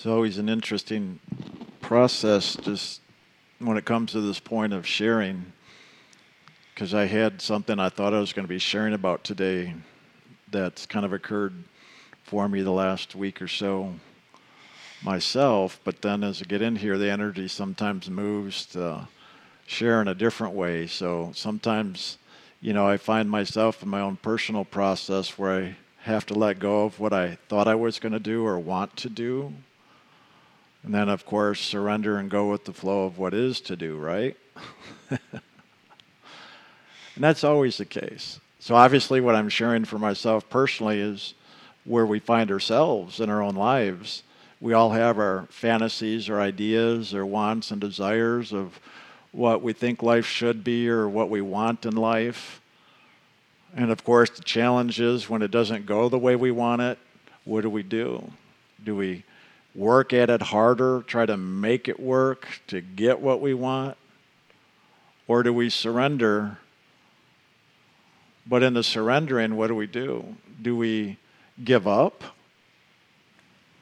It's always an interesting process just when it comes to this point of sharing because I had something I thought I was going to be sharing about today that's kind of occurred for me the last week or so myself. But then as I get in here, the energy sometimes moves to share in a different way. So sometimes, you know, I find myself in my own personal process where I have to let go of what I thought I was going to do or want to do. And then, of course, surrender and go with the flow of what is to do, right? And that's always the case. So, obviously, what I'm sharing for myself personally is where we find ourselves in our own lives. We all have our fantasies or ideas or wants and desires of what we think life should be or what we want in life. And of course, the challenge is when it doesn't go the way we want it, what do we do? Do we work at it harder, try to make it work to get what we want? Or do we surrender but in the surrendering, what do we do? Do we give up?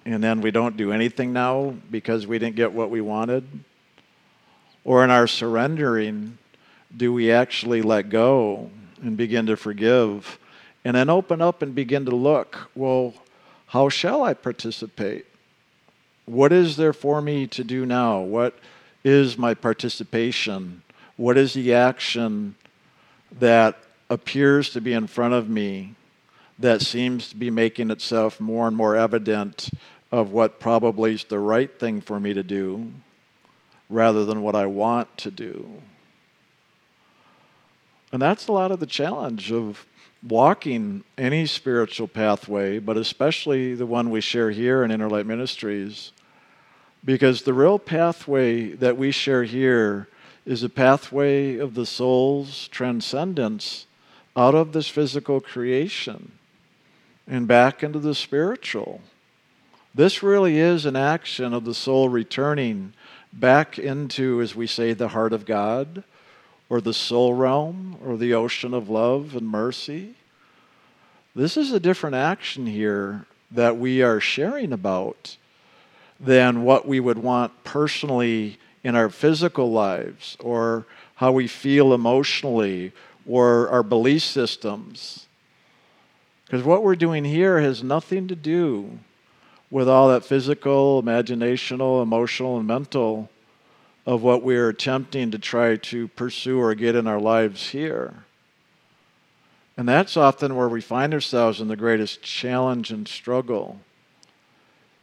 And then we don't do anything now because we didn't get what we wanted? Or in our surrendering, do we actually let go and begin to forgive? And then open up and begin to look well, how shall I participate? What is there for me to do now? What is my participation? What is the action that appears to be in front of me that seems to be making itself more and more evident of what probably is the right thing for me to do rather than what I want to do. And that's a lot of the challenge of walking any spiritual pathway, but especially the one we share here in Inner Light Ministries. Because the real pathway that we share here is a pathway of the soul's transcendence out of this physical creation and back into the spiritual. This really is an action of the soul returning back into, as we say, the heart of God, or the soul realm, or the ocean of love and mercy. This is a different action here that we are sharing about than what we would want personally in our physical lives, or how we feel emotionally, or our belief systems. Because what we're doing here has nothing to do with all that physical, imaginational, emotional, and mental of what we're attempting to try to pursue or get in our lives here. And that's often where we find ourselves in the greatest challenge and struggle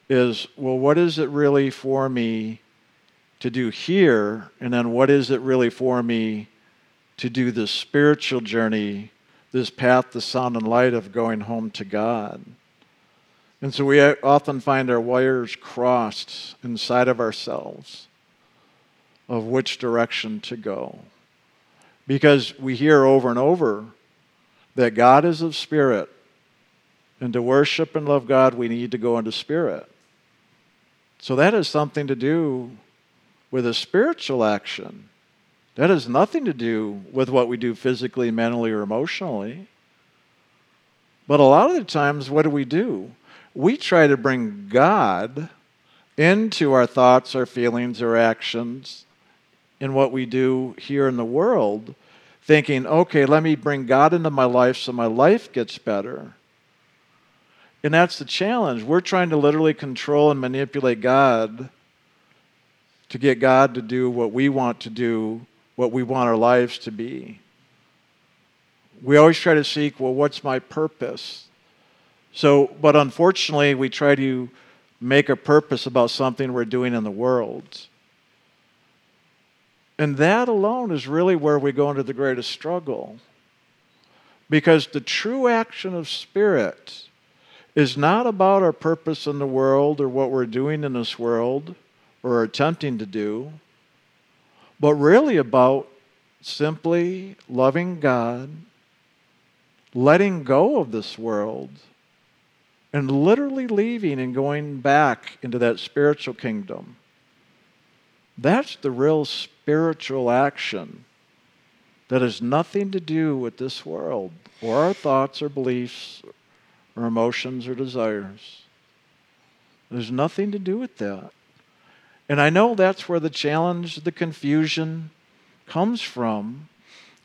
is well, what is it really for me to do here? And then what is it really for me to do this spiritual journey, this path, the sound and light of going home to God. And so we often find our wires crossed inside of ourselves of which direction to go. Because we hear over and over that God is of spirit, and to worship and love God, we need to go into spirit. So that has something to do with a spiritual action. That has nothing to do with what we do physically, mentally, or emotionally. But a lot of the times, what do we do? We try to bring God into our thoughts, our feelings, our actions, in what we do here in the world, thinking, okay, let me bring God into my life so my life gets better. And that's the challenge. We're trying to literally control and manipulate God to get God to do what we want to do what we want our lives to be. We always try to seek, well, what's my purpose? So, but unfortunately, we try to make a purpose about something we're doing in the world. And that alone is really where we go into the greatest struggle. Because the true action of spirit is not about our purpose in the world or what we're doing in this world or attempting to do but really about simply loving God, letting go of this world, and literally leaving and going back into that spiritual kingdom. That's the real spiritual action that has nothing to do with this world or our thoughts or beliefs or emotions or desires. There's nothing to do with that. And I know that's where the challenge, the confusion comes from,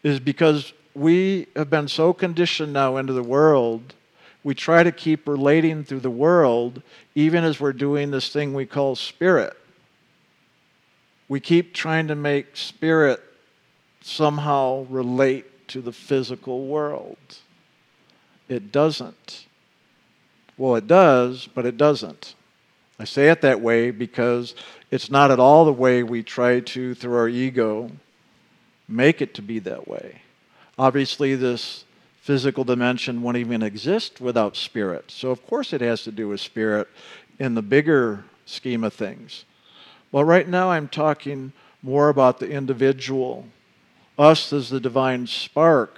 is because we have been so conditioned now into the world, we try to keep relating through the world, even as we're doing this thing we call spirit. We keep trying to make spirit somehow relate to the physical world. It doesn't. Well, it does, but it doesn't. I say it that way because it's not at all the way we try to, through our ego, make it to be that way. Obviously, this physical dimension wouldn't even exist without spirit. So, of course, it has to do with spirit in the bigger scheme of things. Well, right now, I'm talking more about the individual, us as the divine spark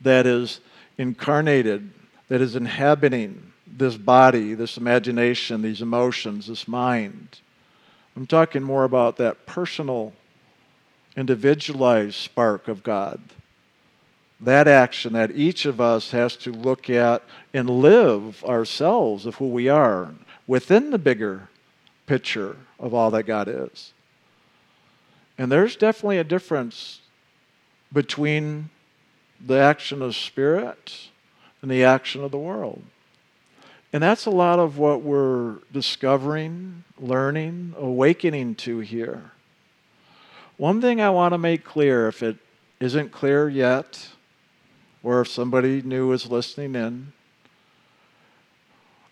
that is incarnated, that is inhabiting this body, this imagination, these emotions, this mind. I'm talking more about that personal, individualized spark of God. That action that each of us has to look at and live ourselves of who we are within the bigger picture of all that God is. And there's definitely a difference between the action of spirit and the action of the world. And that's a lot of what we're discovering, learning, awakening to here. One thing I want to make clear, if it isn't clear yet, or if somebody new is listening in,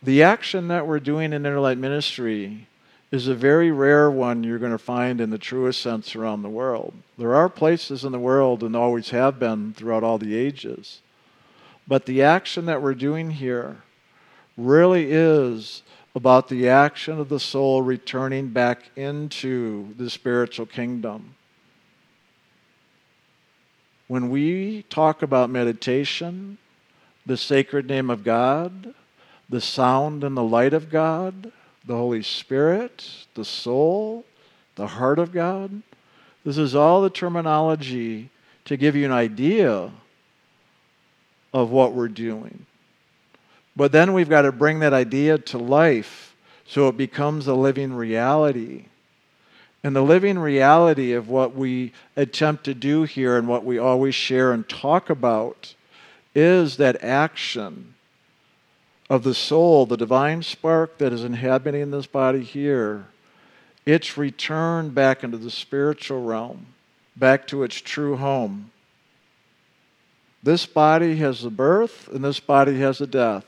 the action that we're doing in Inner Light Ministry is a very rare one you're going to find in the truest sense around the world. There are places in the world, and always have been throughout all the ages. But the action that we're doing here really is about the action of the soul returning back into the spiritual kingdom. When we talk about meditation, the sacred name of God, the sound and the light of God, the Holy Spirit, the soul, the heart of God, this is all the terminology to give you an idea of what we're doing. But then we've got to bring that idea to life so it becomes a living reality. And the living reality of what we attempt to do here and what we always share and talk about is that action of the soul, the divine spark that is inhabiting this body here, its return back into the spiritual realm, back to its true home. This body has a birth and this body has a death.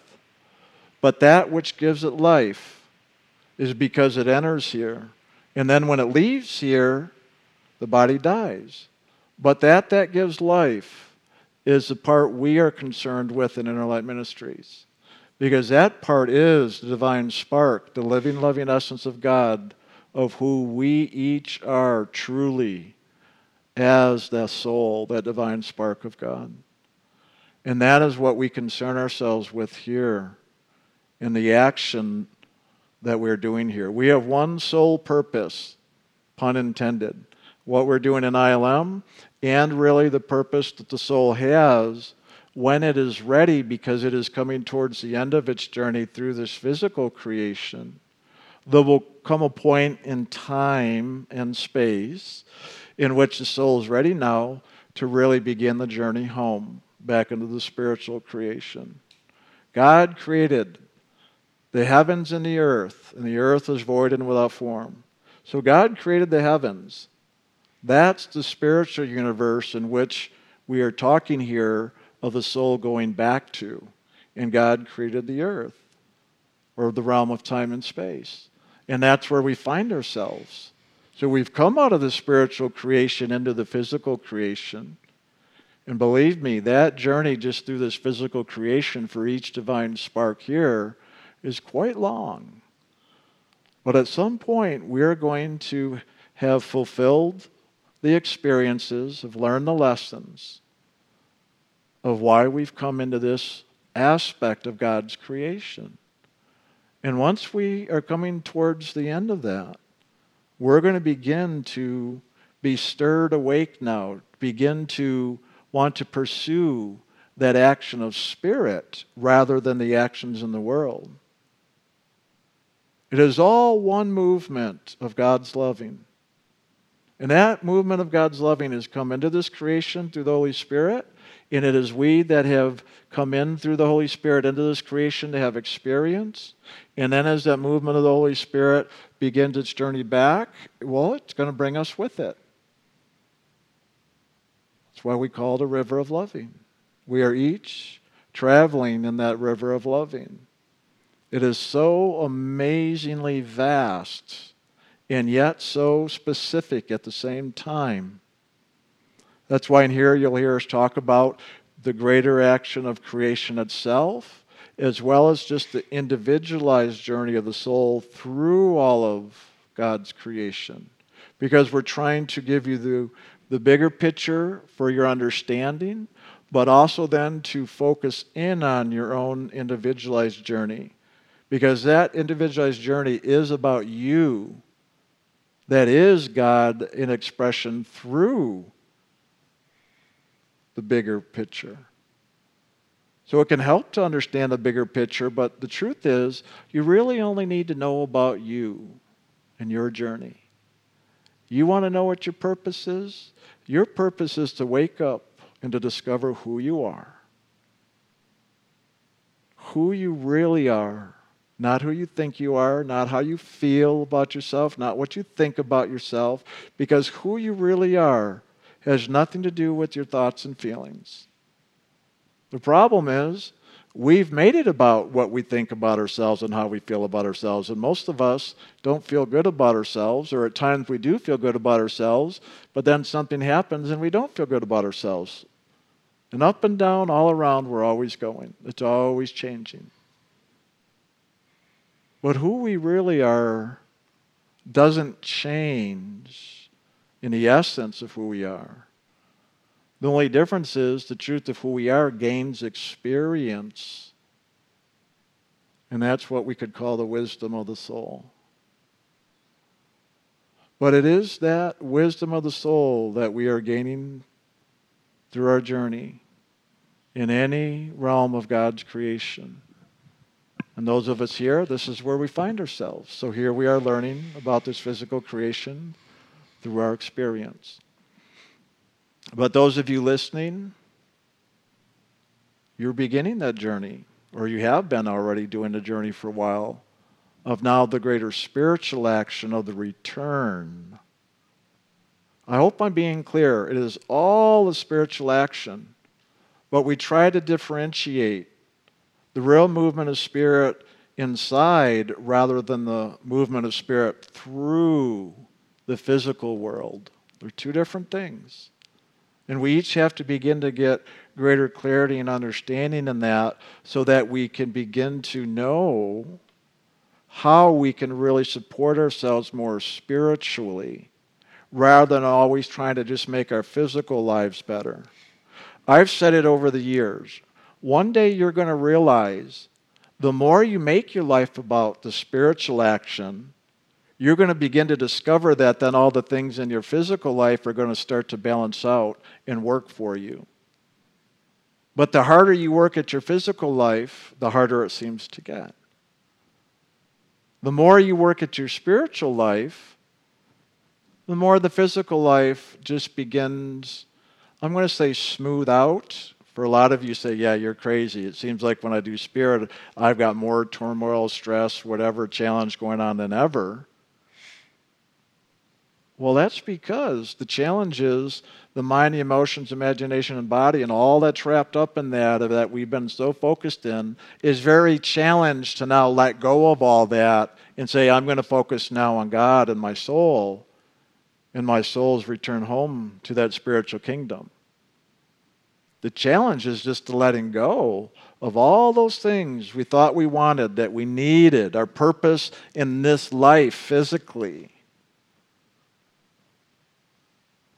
But that which gives it life is because it enters here. And then when it leaves here, the body dies. But that that gives life is the part we are concerned with in Inner Light Ministries. Because that part is the divine spark, the living, loving essence of God, of who we each are truly as the soul, that divine spark of God. And that is what we concern ourselves with here in the action that we're doing here. We have one sole purpose, pun intended. What we're doing in ILM, and really the purpose that the soul has when it is ready, because it is coming towards the end of its journey through this physical creation. There will come a point in time and space in which the soul is ready now to really begin the journey home, back into the spiritual creation. God created the heavens and the earth, and the earth is void and without form. So God created the heavens. That's the spiritual universe in which we are talking here of the soul going back to. And God created the earth, or the realm of time and space. And that's where we find ourselves. So we've come out of the spiritual creation into the physical creation. And believe me, that journey just through this physical creation for each divine spark here is quite long. But at some point, we're going to have fulfilled the experiences, have learned the lessons of why we've come into this aspect of God's creation. And once we are coming towards the end of that, we're going to begin to be stirred awake now, begin to want to pursue that action of spirit rather than the actions in the world. It is all one movement of God's loving. And that movement of God's loving has come into this creation through the Holy Spirit. And it is we that have come in through the Holy Spirit into this creation to have experience. And then as that movement of the Holy Spirit begins its journey back, well, it's going to bring us with it. That's why we call it a river of loving. We are each traveling in that river of loving. It is so amazingly vast and yet so specific at the same time. That's why in here you'll hear us talk about the greater action of creation itself, as well as just the individualized journey of the soul through all of God's creation. Because we're trying to give you the, the bigger picture for your understanding, but also then to focus in on your own individualized journey. Because that individualized journey is about you. That is God in expression through the bigger picture. So it can help to understand the bigger picture, but the truth is, you really only need to know about you and your journey. You want to know what your purpose is? Your purpose is to wake up and to discover who you are. Who you really are. Not who you think you are, not how you feel about yourself, not what you think about yourself, because who you really are has nothing to do with your thoughts and feelings. The problem is, we've made it about what we think about ourselves and how we feel about ourselves. And most of us don't feel good about ourselves, or at times we do feel good about ourselves, but then something happens and we don't feel good about ourselves. And up and down, all around, we're always going. It's always changing. But who we really are doesn't change in the essence of who we are. The only difference is the truth of who we are gains experience. And that's what we could call the wisdom of the soul. But it is that wisdom of the soul that we are gaining through our journey in any realm of God's creation. And those of us here, this is where we find ourselves. So here we are learning about this physical creation through our experience. But those of you listening, you're beginning that journey, or you have been already doing the journey for a while, of now the greater spiritual action of the return. I hope I'm being clear. It is all a spiritual action, but we try to differentiate the real movement of spirit inside rather than the movement of spirit through the physical world. They're two different things. And we each have to begin to get greater clarity and understanding in that so that we can begin to know how we can really support ourselves more spiritually rather than always trying to just make our physical lives better. I've said it over the years. One day you're going to realize the more you make your life about the spiritual action, you're going to begin to discover that then all the things in your physical life are going to start to balance out and work for you. But the harder you work at your physical life, the harder it seems to get. The more you work at your spiritual life, the more the physical life just begins, I'm going to say, smooth out. For a lot of you say, yeah, you're crazy. It seems like when I do spirit, I've got more turmoil, stress, whatever challenge going on than ever. Well, that's because the challenge is the mind, the emotions, imagination, and body, and all that's wrapped up in that that we've been so focused in is very challenged to now let go of all that and say, I'm going to focus now on God and my soul, and my soul's return home to that spiritual kingdom. The challenge is just to letting go of all those things we thought we wanted, that we needed, our purpose in this life physically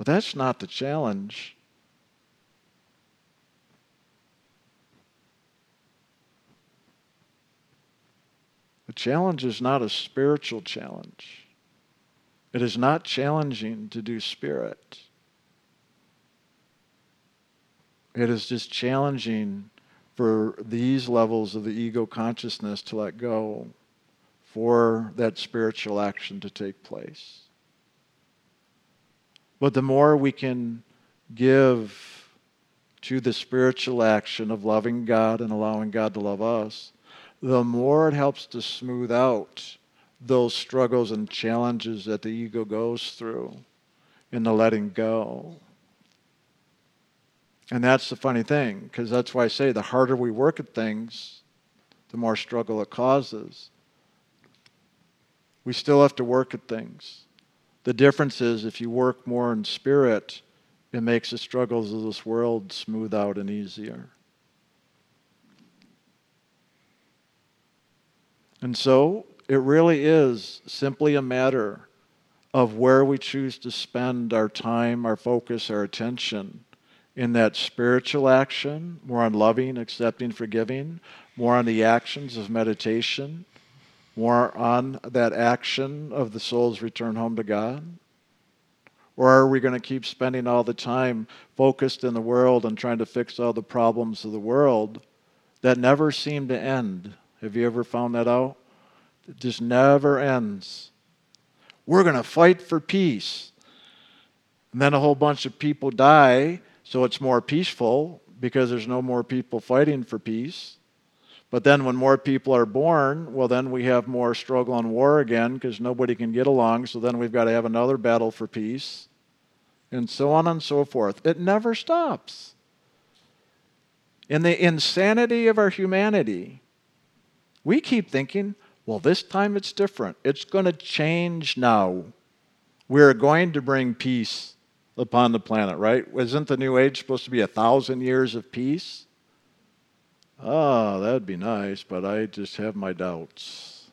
But that's not the challenge. The challenge is not a spiritual challenge. It is not challenging to do spirit. It is just challenging for these levels of the ego consciousness to let go for that spiritual action to take place. But the more we can give to the spiritual action of loving God and allowing God to love us, the more it helps to smooth out those struggles and challenges that the ego goes through in the letting go. And that's the funny thing, because that's why I say the harder we work at things, the more struggle it causes. We still have to work at things. The difference is if you work more in spirit, it makes the struggles of this world smooth out and easier. And so it really is simply a matter of where we choose to spend our time, our focus, our attention in that spiritual action, more on loving, accepting, forgiving, more on the actions of meditation, more on that action of the soul's return home to God? Or are we going to keep spending all the time focused in the world and trying to fix all the problems of the world that never seem to end? Have you ever found that out? It just never ends. We're going to fight for peace. And then a whole bunch of people die, so it's more peaceful because there's no more people fighting for peace. But then when more people are born, well, then we have more struggle and war again because nobody can get along. So then we've got to have another battle for peace, and so on and so forth. It never stops. In the insanity of our humanity, we keep thinking, well, this time it's different. It's going to change now. We're going to bring peace upon the planet, right? Isn't the New Age supposed to be a thousand years of peace? Oh, that'd be nice, but I just have my doubts.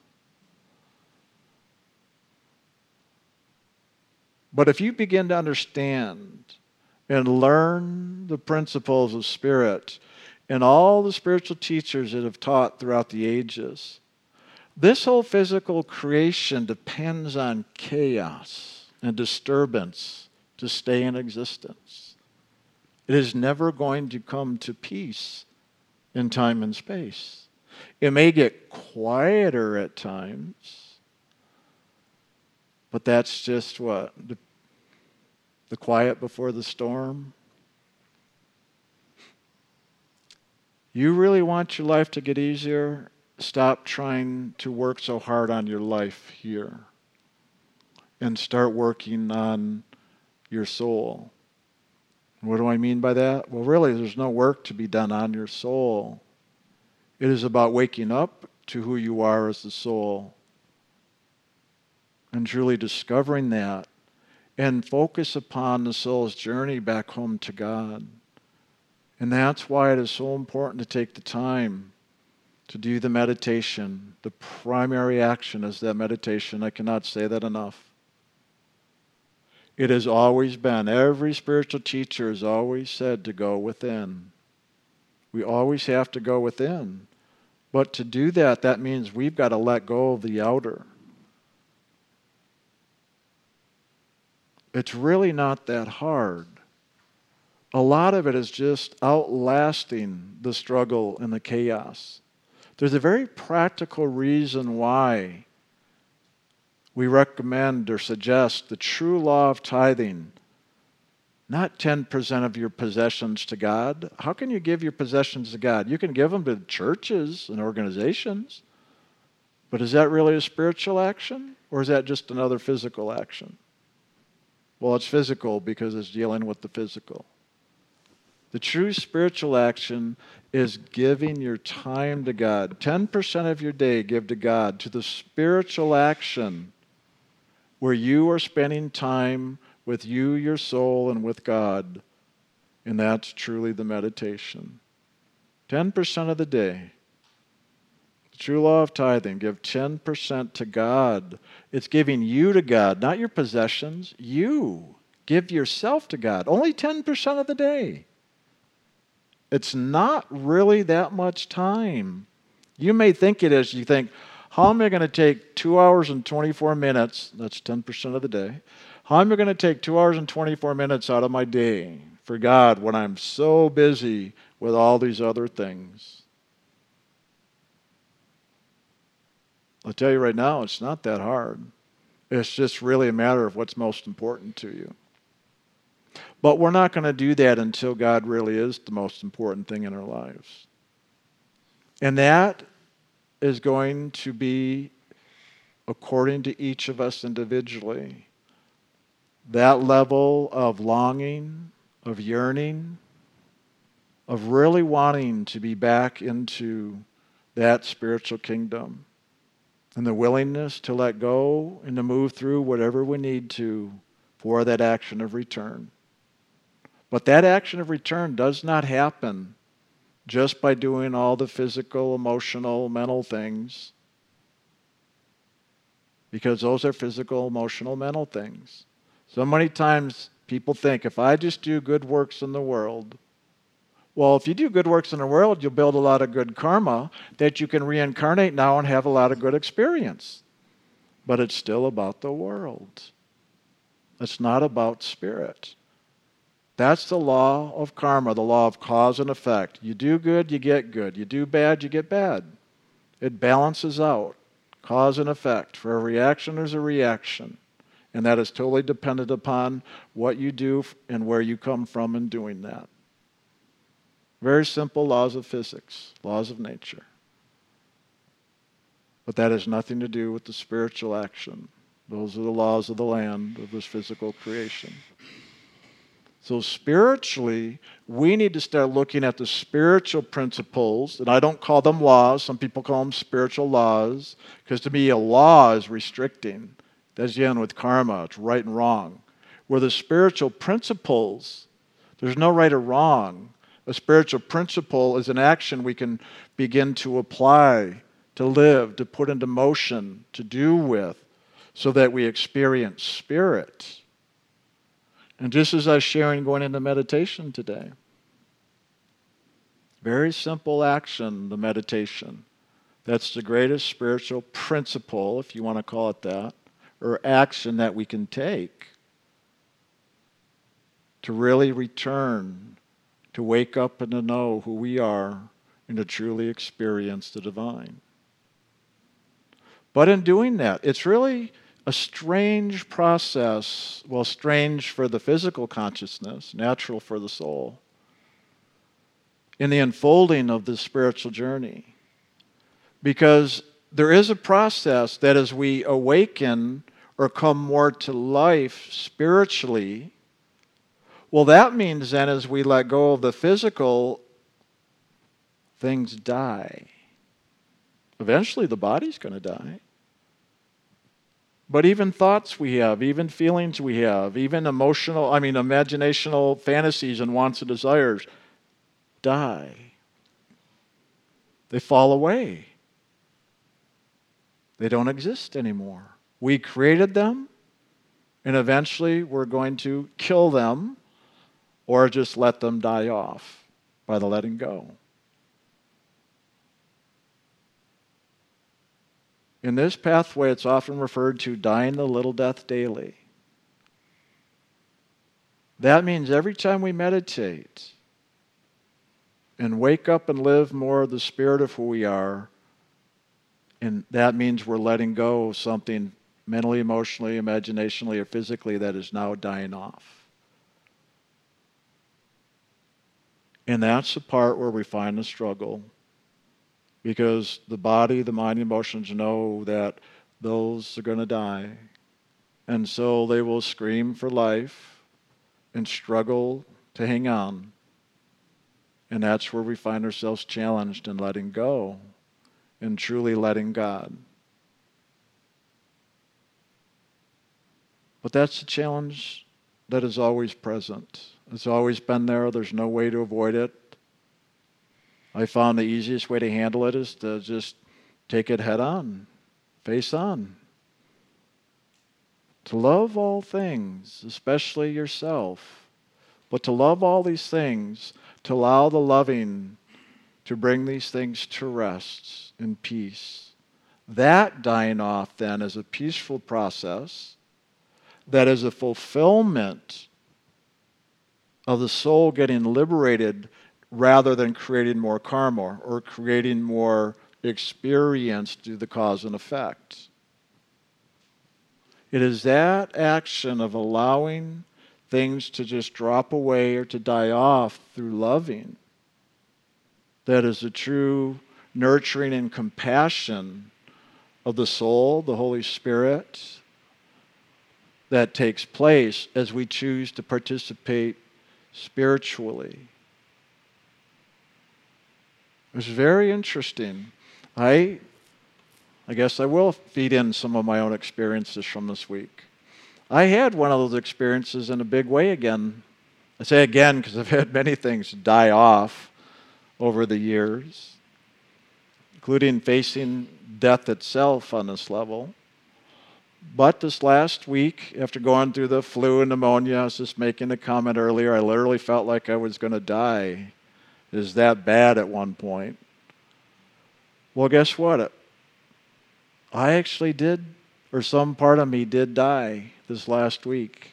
But if you begin to understand and learn the principles of spirit and all the spiritual teachers that have taught throughout the ages, this whole physical creation depends on chaos and disturbance to stay in existence. It is never going to come to peace in time and space. It may get quieter at times, but that's just what? The, the quiet before the storm. You really want your life to get easier? Stop trying to work so hard on your life here and start working on your soul. What do I mean by that? Well, really, there's no work to be done on your soul. It is about waking up to who you are as the soul and truly discovering that and focus upon the soul's journey back home to God. And that's why it is so important to take the time to do the meditation. The primary action is that meditation. I cannot say that enough. It has always been, every spiritual teacher has always said to go within. We always have to go within. But to do that, that means we've got to let go of the outer. It's really not that hard. A lot of it is just outlasting the struggle and the chaos. There's a very practical reason why we recommend or suggest the true law of tithing. Not 10% of your possessions to God. How can you give your possessions to God? You can give them to churches and organizations, but is that really a spiritual action or is that just another physical action? Well, it's physical because it's dealing with the physical. The true spiritual action is giving your time to God. 10% of your day give to God, to the spiritual action where you are spending time with you, your soul, and with God. And that's truly the meditation. 10% of the day. The true law of tithing give 10% to God. It's giving you to God, not your possessions. You give yourself to God. Only 10% of the day. It's not really that much time. You may think it is. You think, how am I going to take two hours and 24 minutes? That's 10% of the day. How am I going to take two hours and 24 minutes out of my day for God when I'm so busy with all these other things? I'll tell you right now, it's not that hard. It's just really a matter of what's most important to you. But we're not going to do that until God really is the most important thing in our lives. And that is going to be according to each of us individually. That level of longing, of yearning, of really wanting to be back into that spiritual kingdom and the willingness to let go and to move through whatever we need to for that action of return. But that action of return does not happen just by doing all the physical, emotional, mental things, because those are physical, emotional, mental things. So many times people think if I just do good works in the world, well, if you do good works in the world, you'll build a lot of good karma that you can reincarnate now and have a lot of good experience. But it's still about the world. It's not about spirit. That's the law of karma, the law of cause and effect. You do good, you get good. You do bad, you get bad. It balances out cause and effect. For every action, there's a reaction. And that is totally dependent upon what you do and where you come from in doing that. Very simple laws of physics, laws of nature. But that has nothing to do with the spiritual action. Those are the laws of the land, of this physical creation. So, spiritually, we need to start looking at the spiritual principles, and I don't call them laws. Some people call them spiritual laws, because to me, a law is restricting. That's the end with karma, it's right and wrong. Where the spiritual principles, there's no right or wrong. A spiritual principle is an action we can begin to apply, to live, to put into motion, to do with, so that we experience spirit. And just as I was sharing going into meditation today, very simple action, the meditation. That's the greatest spiritual principle, if you want to call it that, or action that we can take to really return to wake up and to know who we are and to truly experience the divine. But in doing that, it's really a strange process, well, strange for the physical consciousness, natural for the soul, in the unfolding of the spiritual journey. Because there is a process that as we awaken or come more to life spiritually, well, that means then as we let go of the physical, things die. Eventually, the body's going to die. But even thoughts we have, even feelings we have, even emotional, I mean, imaginational fantasies and wants and desires die. They fall away. They don't exist anymore. We created them, and eventually we're going to kill them or just let them die off by the letting go. In this pathway, it's often referred to dying the little death daily. That means every time we meditate and wake up and live more of the spirit of who we are, and that means we're letting go of something mentally, emotionally, imaginationally, or physically that is now dying off. And that's the part where we find the struggle. Because the body, the mind, emotions know that those are going to die. And so they will scream for life and struggle to hang on. And that's where we find ourselves challenged in letting go and truly letting God. But that's the challenge that is always present. It's always been there. There's no way to avoid it. I found the easiest way to handle it is to just take it head on, face on. To love all things, especially yourself, but to love all these things, to allow the loving to bring these things to rest in peace. That dying off then is a peaceful process that is a fulfillment of the soul getting liberated rather than creating more karma or creating more experienced through the cause and effect. It is that action of allowing things to just drop away or to die off through loving that is the true nurturing and compassion of the soul, the Holy Spirit, that takes place as we choose to participate spiritually. It was very interesting. I, I guess I will feed in some of my own experiences from this week. I had one of those experiences in a big way again. I say again because I've had many things die off over the years, including facing death itself on this level. But this last week, after going through the flu and pneumonia, I was just making a comment earlier, I literally felt like I was going to die. Was that bad at one point. Well, guess what? I actually did, or some part of me did die this last week.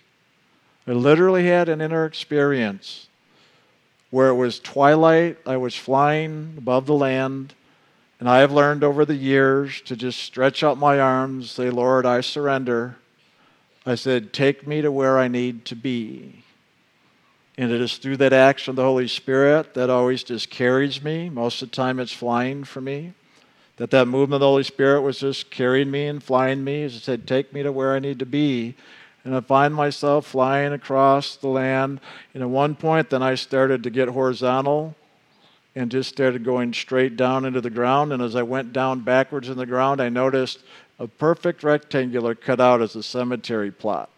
I literally had an inner experience where it was twilight, I was flying above the land, and I have learned over the years to just stretch out my arms, say, Lord, I surrender. I said, Take me to where I need to be. And it is through that action of the Holy Spirit that always just carries me. Most of the time, it's flying for me. That that movement of the Holy Spirit was just carrying me and flying me. As I said, Take me to where I need to be. And I find myself flying across the land. And at one point, then I started to get horizontal and just started going straight down into the ground. And as I went down backwards in the ground, I noticed a perfect rectangular cut out as a cemetery plot.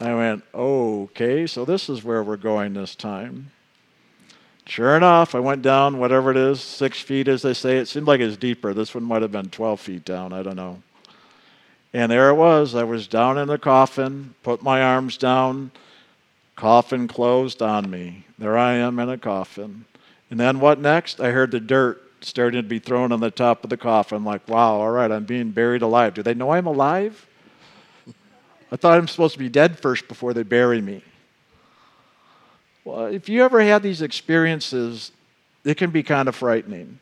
I went, okay, so this is where we're going this time. Sure enough, I went down, whatever it is, six feet, as they say. It seemed like it was deeper. This one might have been 12 feet down. I don't know. And there it was. I was down in the coffin, put my arms down, coffin closed on me. There I am in a coffin. And then what next? I heard the dirt starting to be thrown on the top of the coffin. Like, wow, all right, I'm being buried alive. Do they know I'm alive? I thought I'm supposed to be dead first before they bury me. Well, if you ever had these experiences, it can be kind of frightening.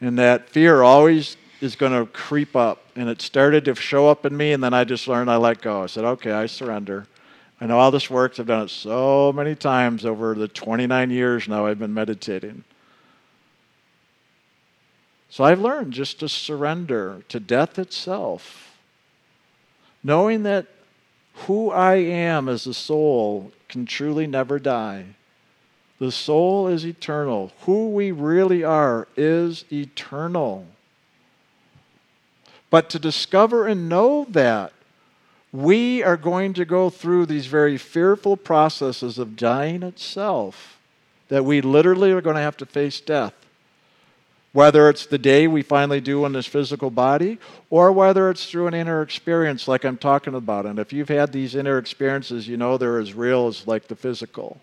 And that fear always is going to creep up. And it started to show up in me, and then I just learned I let go. I said, okay, I surrender. I know how this works. I've done it so many times over the 29 years now I've been meditating. So I've learned just to surrender to death itself, knowing that who I am as a soul can truly never die. The soul is eternal. Who we really are is eternal. But to discover and know that we are going to go through these very fearful processes of dying itself, that we literally are going to have to face death. Whether it's the day we finally do in this physical body, or whether it's through an inner experience like I'm talking about. And if you've had these inner experiences, you know they're as real as like the physical.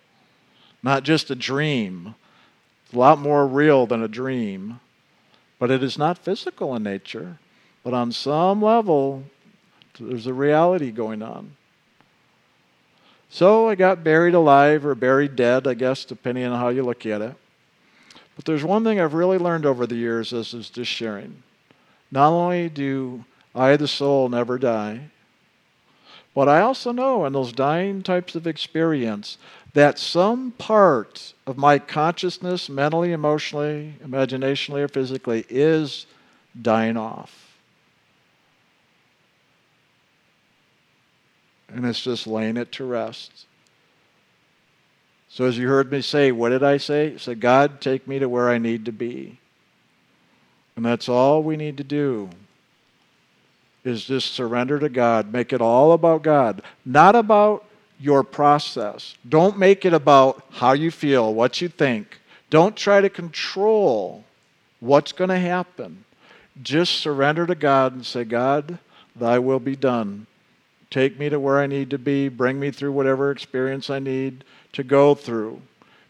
Not just a dream, it's a lot more real than a dream. But it is not physical in nature. But on some level, there's a reality going on. So I got buried alive or buried dead, I guess, depending on how you look at it. But there's one thing I've really learned over the years as is just sharing. Not only do I, the soul, never die, but I also know in those dying types of experience that some part of my consciousness, mentally, emotionally, imaginationally, or physically, is dying off. and it's just laying it to rest. So, as you heard me say, what did I say? I said, God, take me to where I need to be. And that's all we need to do is just surrender to God. Make it all about God, not about your process. Don't make it about how you feel, what you think. Don't try to control what's going to happen. Just surrender to God and say, God, thy will be done Take me to where I need to be. Bring me through whatever experience I need to go through.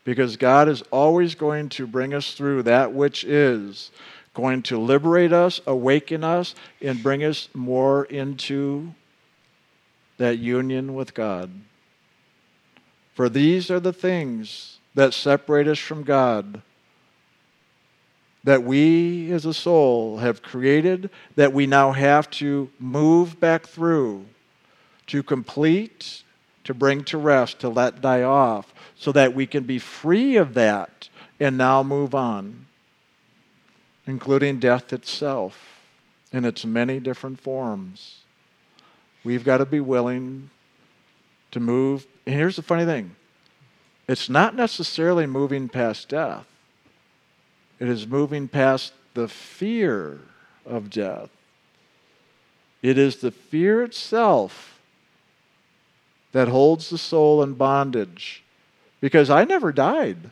Because God is always going to bring us through that which is going to liberate us, awaken us, and bring us more into that union with God. For these are the things that separate us from God that we as a soul have created that we now have to move back through to complete, to bring to rest, to let die off, so that we can be free of that and now move on, including death itself in its many different forms. We've got to be willing to move. And here's the funny thing it's not necessarily moving past death, it is moving past the fear of death. It is the fear itself that holds the soul in bondage because I never died.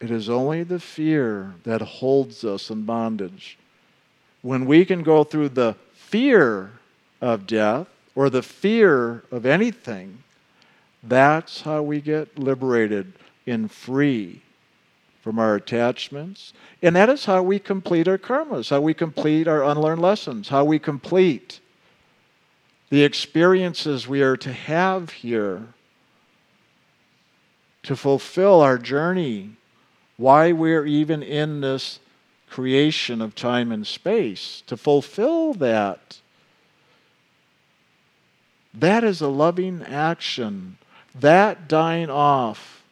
It is only the fear that holds us in bondage. When we can go through the fear of death or the fear of anything, that's how we get liberated and free from our attachments. And that is how we complete our karmas, how we complete our unlearned lessons, how we complete the experiences we are to have here to fulfill our journey, why we're even in this creation of time and space, to fulfill that. That is a loving action. That dying off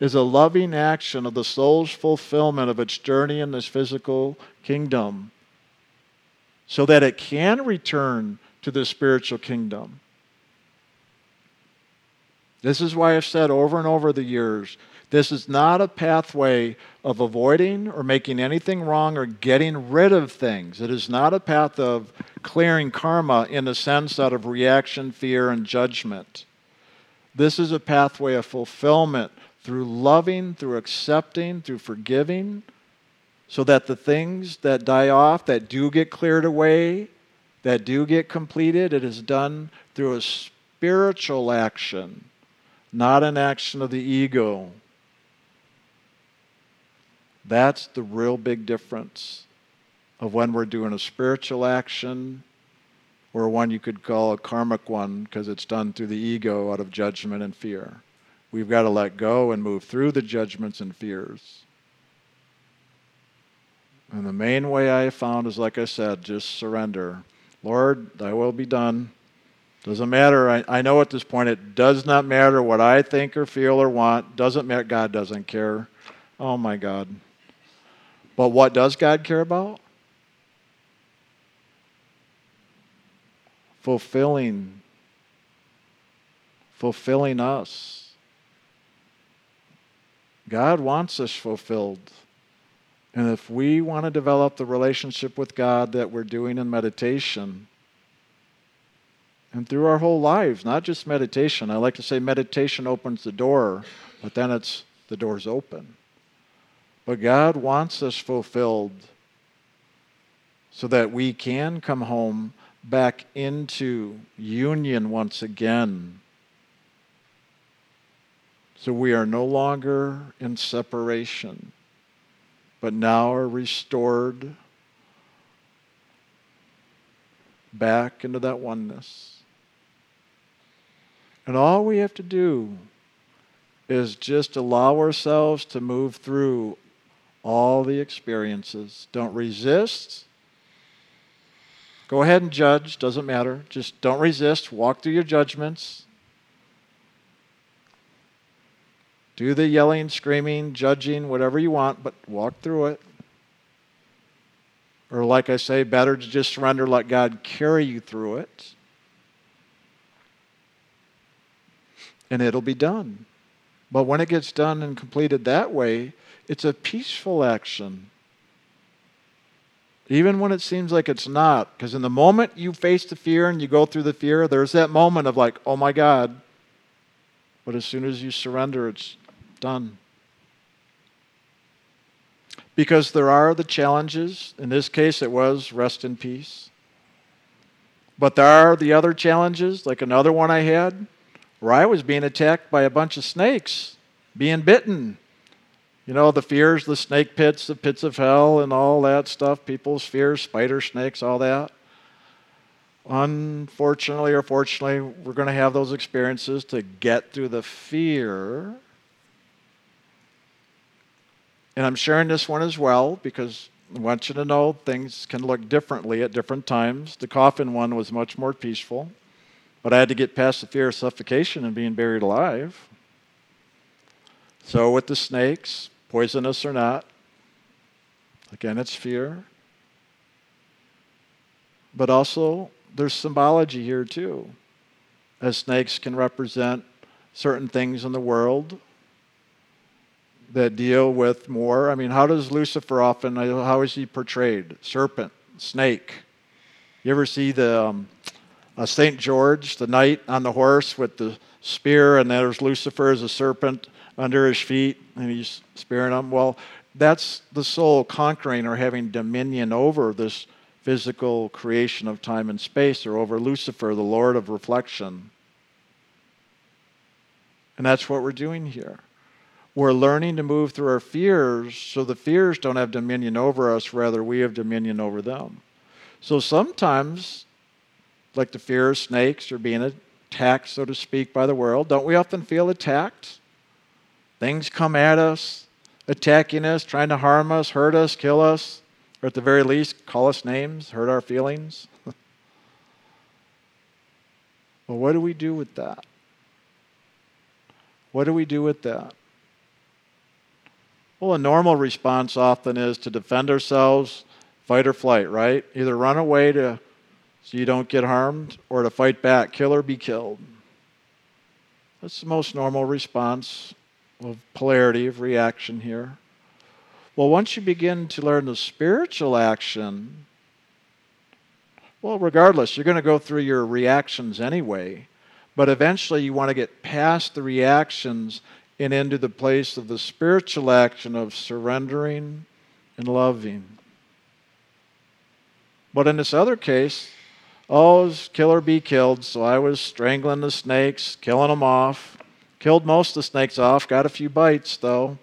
is a loving action of the soul's fulfillment of its journey in this physical kingdom so that it can return to the spiritual kingdom. This is why I've said over and over the years this is not a pathway of avoiding or making anything wrong or getting rid of things. It is not a path of clearing karma in the sense out of reaction, fear, and judgment. This is a pathway of fulfillment through loving, through accepting, through forgiving, so that the things that die off, that do get cleared away, that do get completed, it is done through a spiritual action, not an action of the ego. That's the real big difference of when we're doing a spiritual action or one you could call a karmic one because it's done through the ego out of judgment and fear. We've got to let go and move through the judgments and fears. And the main way I found is, like I said, just surrender. Lord, thy will be done. Doesn't matter. I, I know at this point it does not matter what I think or feel or want. Doesn't matter. God doesn't care. Oh my God. But what does God care about? Fulfilling. Fulfilling us. God wants us fulfilled. And if we want to develop the relationship with God that we're doing in meditation, and through our whole lives, not just meditation. I like to say meditation opens the door, but then it's the door's open. But God wants us fulfilled so that we can come home back into union once again. So we are no longer in separation, but now are restored back into that oneness. And all we have to do is just allow ourselves to move through all the experiences. Don't resist. Go ahead and judge, doesn't matter. Just don't resist. Walk through your judgments. Do the yelling, screaming, judging, whatever you want, but walk through it. Or, like I say, better to just surrender, let God carry you through it. And it'll be done. But when it gets done and completed that way, it's a peaceful action. Even when it seems like it's not. Because in the moment you face the fear and you go through the fear, there's that moment of like, oh my God. But as soon as you surrender, it's done. Because there are the challenges. In this case, it was rest in peace. But there are the other challenges, like another one I had, where I was being attacked by a bunch of snakes, being bitten. You know, the fears, the snake pits, the pits of hell, and all that stuff, people's fears, spider snakes, all that. Unfortunately or fortunately, we're going to have those experiences to get through the fear. And I'm sharing this one as well because I want you to know things can look differently at different times. The coffin one was much more peaceful, but I had to get past the fear of suffocation and being buried alive. So, with the snakes, poisonous or not, again, it's fear. But also, there's symbology here too, as snakes can represent certain things in the world that deal with more. I mean, how does Lucifer often, how is he portrayed? Serpent, snake. You ever see the um, uh, St. George, the knight on the horse with the spear, and there's Lucifer as a serpent under his feet, and he's spearing him? Well, that's the soul conquering or having dominion over this physical creation of time and space, or over Lucifer, the Lord of reflection. And that's what we're doing here. We're learning to move through our fears so the fears don't have dominion over us, rather, we have dominion over them. So sometimes, like the fear of snakes or being attacked, so to speak, by the world, don't we often feel attacked? Things come at us, attacking us, trying to harm us, hurt us, kill us, or at the very least, call us names, hurt our feelings. well, what do we do with that? What do we do with that? Well, a normal response often is to defend ourselves, fight or flight, right? Either run away to so you don't get harmed or to fight back, kill or be killed. That's the most normal response of polarity of reaction here. Well, once you begin to learn the spiritual action, well, regardless, you're going to go through your reactions anyway, but eventually you want to get past the reactions and into the place of the spiritual action of surrendering and loving. But in this other case, oh, kill or be killed, so I was strangling the snakes, killing them off. Killed most of the snakes off, got a few bites though.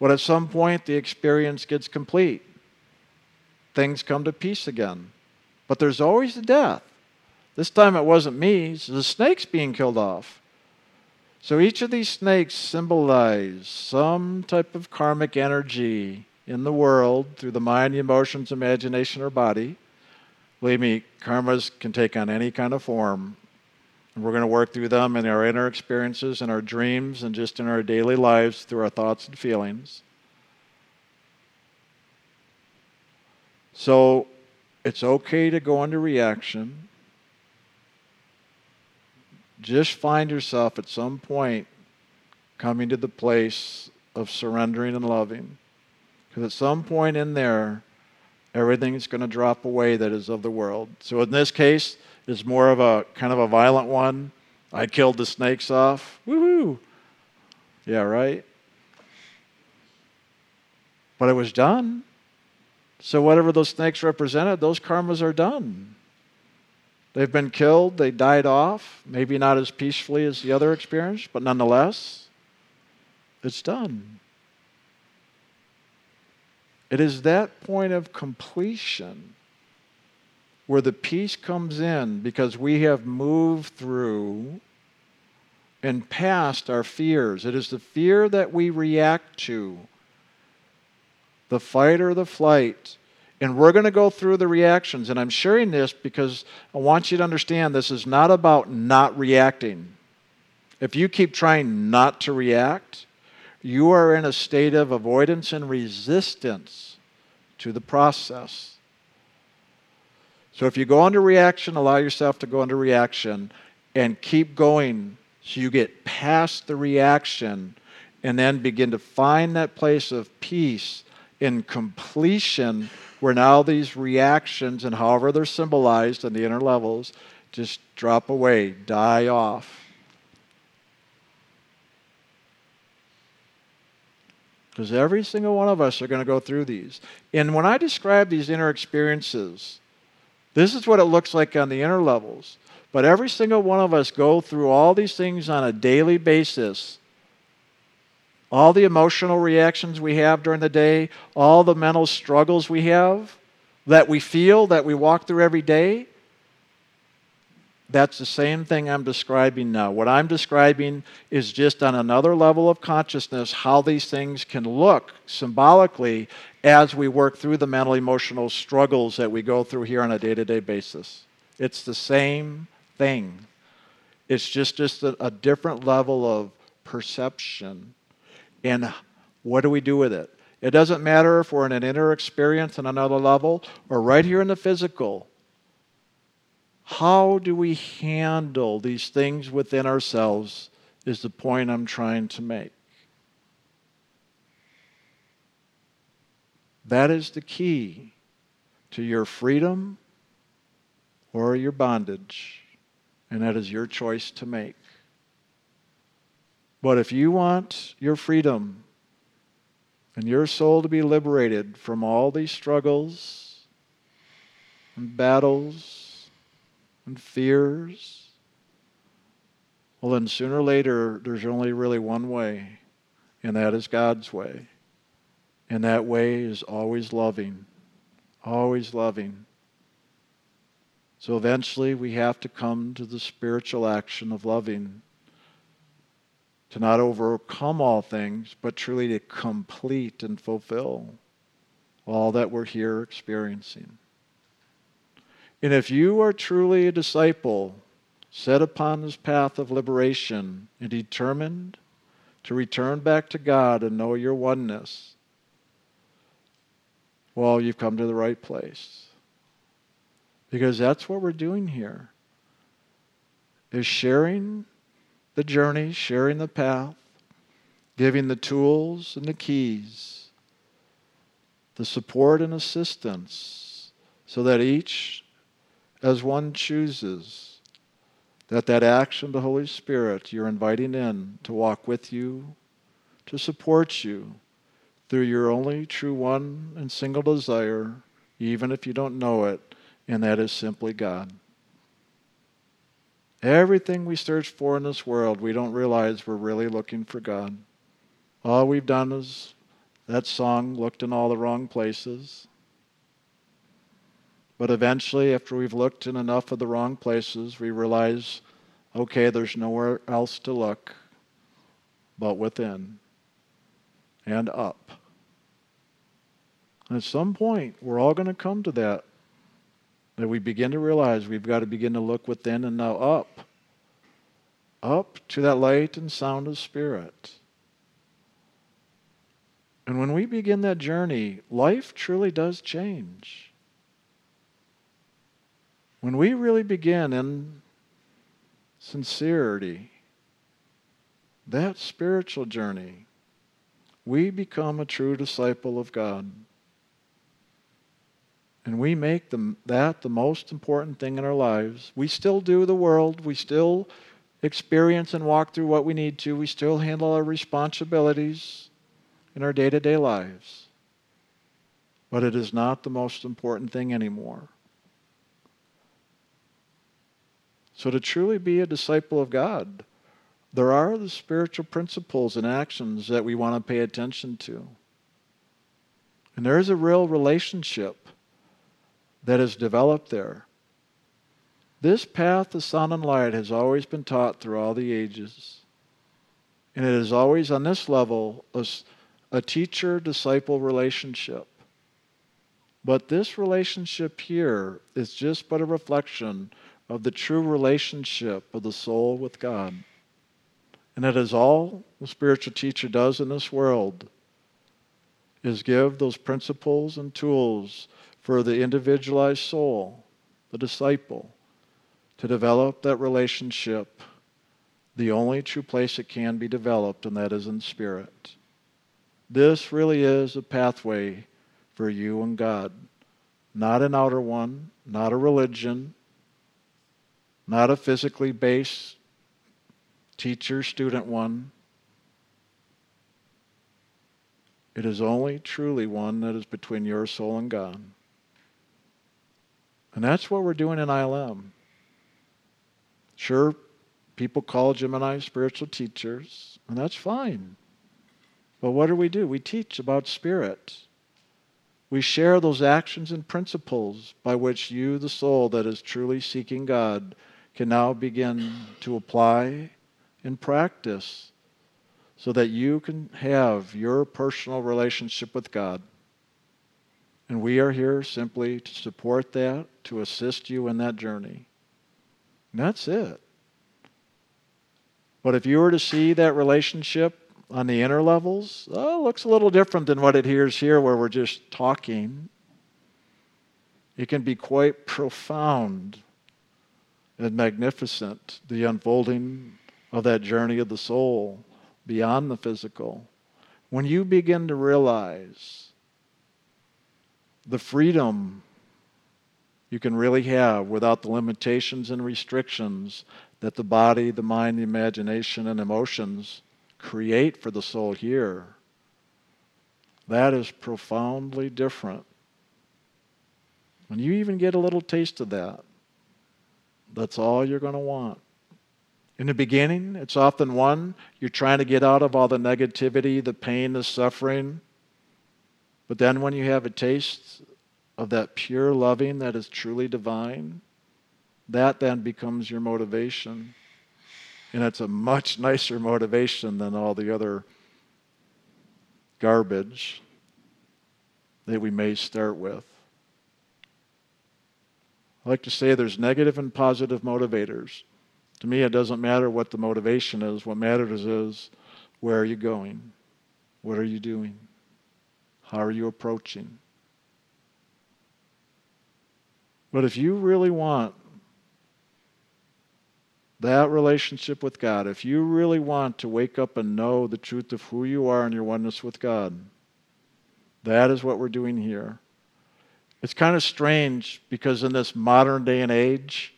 But at some point, the experience gets complete. Things come to peace again. But there's always the death. This time it wasn't me, it's the snakes being killed off. So each of these snakes symbolize some type of karmic energy in the world through the mind, emotions, imagination, or body. Believe me, karmas can take on any kind of form. And we're going to work through them in our inner experiences, in our dreams, and just in our daily lives through our thoughts and feelings. So it's okay to go into reaction just find yourself at some point coming to the place of surrendering and loving. Because at some point in there, everything's going to drop away that is of the world. So in this case, it's more of a kind of a violent one. I killed the snakes off. Woohoo! Yeah, right? But it was done. So whatever those snakes represented, those karmas are done. They've been killed, they died off, maybe not as peacefully as the other experience, but nonetheless, it's done. It is that point of completion where the peace comes in because we have moved through and past our fears. It is the fear that we react to, the fight or the flight and we're going to go through the reactions. And I'm sharing this because I want you to understand this is not about not reacting. If you keep trying not to react, you are in a state of avoidance and resistance to the process. So if you go into reaction, allow yourself to go into reaction and keep going so you get past the reaction and then begin to find that place of peace in completion where now these reactions and however they're symbolized in the inner levels just drop away, die off. Because every single one of us are going to go through these. And when I describe these inner experiences, this is what it looks like on the inner levels. But every single one of us go through all these things on a daily basis all the emotional reactions we have during the day, all the mental struggles we have that we feel, that we walk through every day, That's the same thing I'm describing now. What I'm describing is just on another level of consciousness how these things can look symbolically as we work through the mental emotional struggles that we go through here on a day to day basis. It's the same thing. It's just, just a, a different level of perception. And what do we do with it? It doesn't matter if we're in an inner experience on another level or right here in the physical. How do we handle these things within ourselves is the point I'm trying to make. That is the key to your freedom or your bondage, and that is your choice to make. But if you want your freedom and your soul to be liberated from all these struggles and battles and fears, well, then sooner or later, there's only really one way, and that is God's way. And that way is always loving, always loving. So eventually, we have to come to the spiritual action of loving to not overcome all things, but truly to complete and fulfill all that we're here experiencing. And if you are truly a disciple, set upon this path of liberation and determined to return back to God and know your oneness, well, you've come to the right place. Because that's what we're doing here. Is sharing the journey, sharing the path, giving the tools and the keys, the support and assistance, so that each, as one chooses, that that action of the Holy Spirit you're inviting in to walk with you, to support you through your only true one and single desire, even if you don't know it, and that is simply God. Everything we search for in this world, we don't realize we're really looking for God. All we've done is that song looked in all the wrong places. But eventually, after we've looked in enough of the wrong places, we realize okay, there's nowhere else to look but within and up. At some point, we're all going to come to that that we begin to realize we've got to begin to look within and now up. Up to that light and sound of spirit. And when we begin that journey, life truly does change. When we really begin in sincerity, that spiritual journey, we become a true disciple of God. And we make the, that the most important thing in our lives. We still do the world. We still experience and walk through what we need to. We still handle our responsibilities in our day to day lives. But it is not the most important thing anymore. So, to truly be a disciple of God, there are the spiritual principles and actions that we want to pay attention to. And there is a real relationship that is developed there. This path of sound and light has always been taught through all the ages. And it is always on this level a, a teacher disciple relationship. But this relationship here is just but a reflection of the true relationship of the soul with God. And it is all the spiritual teacher does in this world is give those principles and tools for the individualized soul, the disciple, to develop that relationship, the only true place it can be developed, and that is in spirit. This really is a pathway for you and God. Not an outer one, not a religion, not a physically based teacher student one. It is only truly one that is between your soul and God. And that's what we're doing in ILM. Sure, people call Gemini spiritual teachers, and that's fine. But what do we do? We teach about spirit. We share those actions and principles by which you, the soul that is truly seeking God, can now begin to apply in practice so that you can have your personal relationship with God. And we are here simply to support that, to assist you in that journey. And that's it. But if you were to see that relationship on the inner levels, oh, it looks a little different than what it hears here, where we're just talking. It can be quite profound and magnificent, the unfolding of that journey of the soul beyond the physical. When you begin to realize the freedom you can really have without the limitations and restrictions that the body, the mind, the imagination, and emotions create for the soul here, that is profoundly different. When you even get a little taste of that, that's all you're going to want. In the beginning, it's often one, you're trying to get out of all the negativity, the pain, the suffering. But then when you have a taste of that pure loving that is truly divine, that then becomes your motivation. And it's a much nicer motivation than all the other garbage that we may start with. I like to say there's negative and positive motivators. To me, it doesn't matter what the motivation is. What matters is where are you going? What are you doing? How are you approaching? But if you really want that relationship with God, if you really want to wake up and know the truth of who you are and your oneness with God, that is what we're doing here. It's kind of strange because in this modern day and age,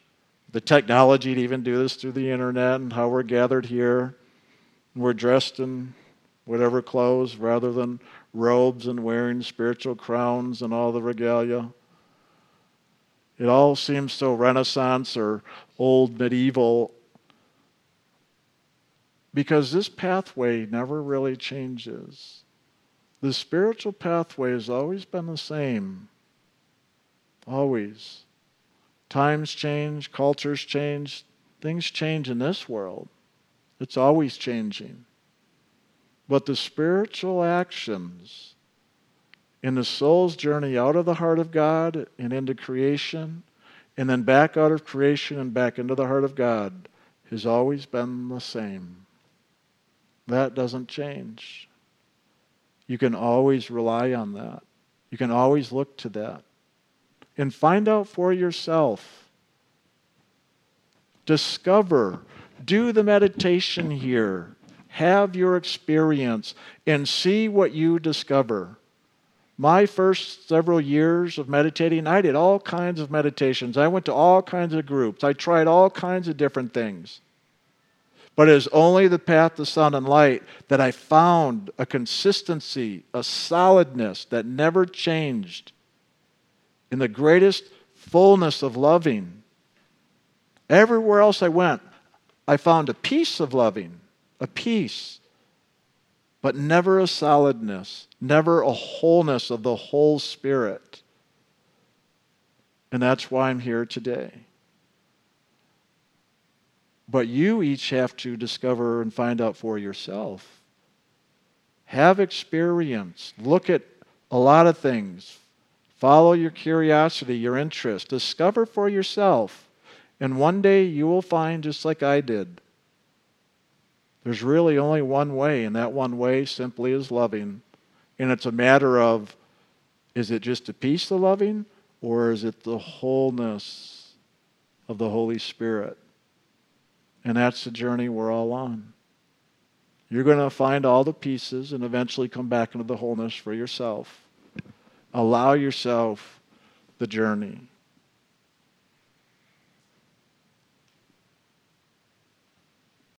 the technology to even do this through the internet and how we're gathered here, and we're dressed in whatever clothes rather than robes and wearing spiritual crowns and all the regalia. It all seems so Renaissance or old medieval because this pathway never really changes. The spiritual pathway has always been the same. Always. Times change, cultures change, things change in this world. It's always changing. But the spiritual actions in the soul's journey out of the heart of God and into creation, and then back out of creation and back into the heart of God, has always been the same. That doesn't change. You can always rely on that. You can always look to that. And find out for yourself. Discover. Do the meditation here. Have your experience and see what you discover. My first several years of meditating, I did all kinds of meditations. I went to all kinds of groups. I tried all kinds of different things. But it was only the path to sound and light that I found a consistency, a solidness that never changed in the greatest fullness of loving. Everywhere else I went, I found a piece of loving, a peace, but never a solidness, never a wholeness of the whole spirit. And that's why I'm here today. But you each have to discover and find out for yourself. Have experience. Look at a lot of things. Follow your curiosity, your interest. Discover for yourself. And one day you will find, just like I did, there's really only one way, and that one way simply is loving. And it's a matter of is it just a piece of loving, or is it the wholeness of the Holy Spirit? And that's the journey we're all on. You're going to find all the pieces and eventually come back into the wholeness for yourself. Allow yourself the journey.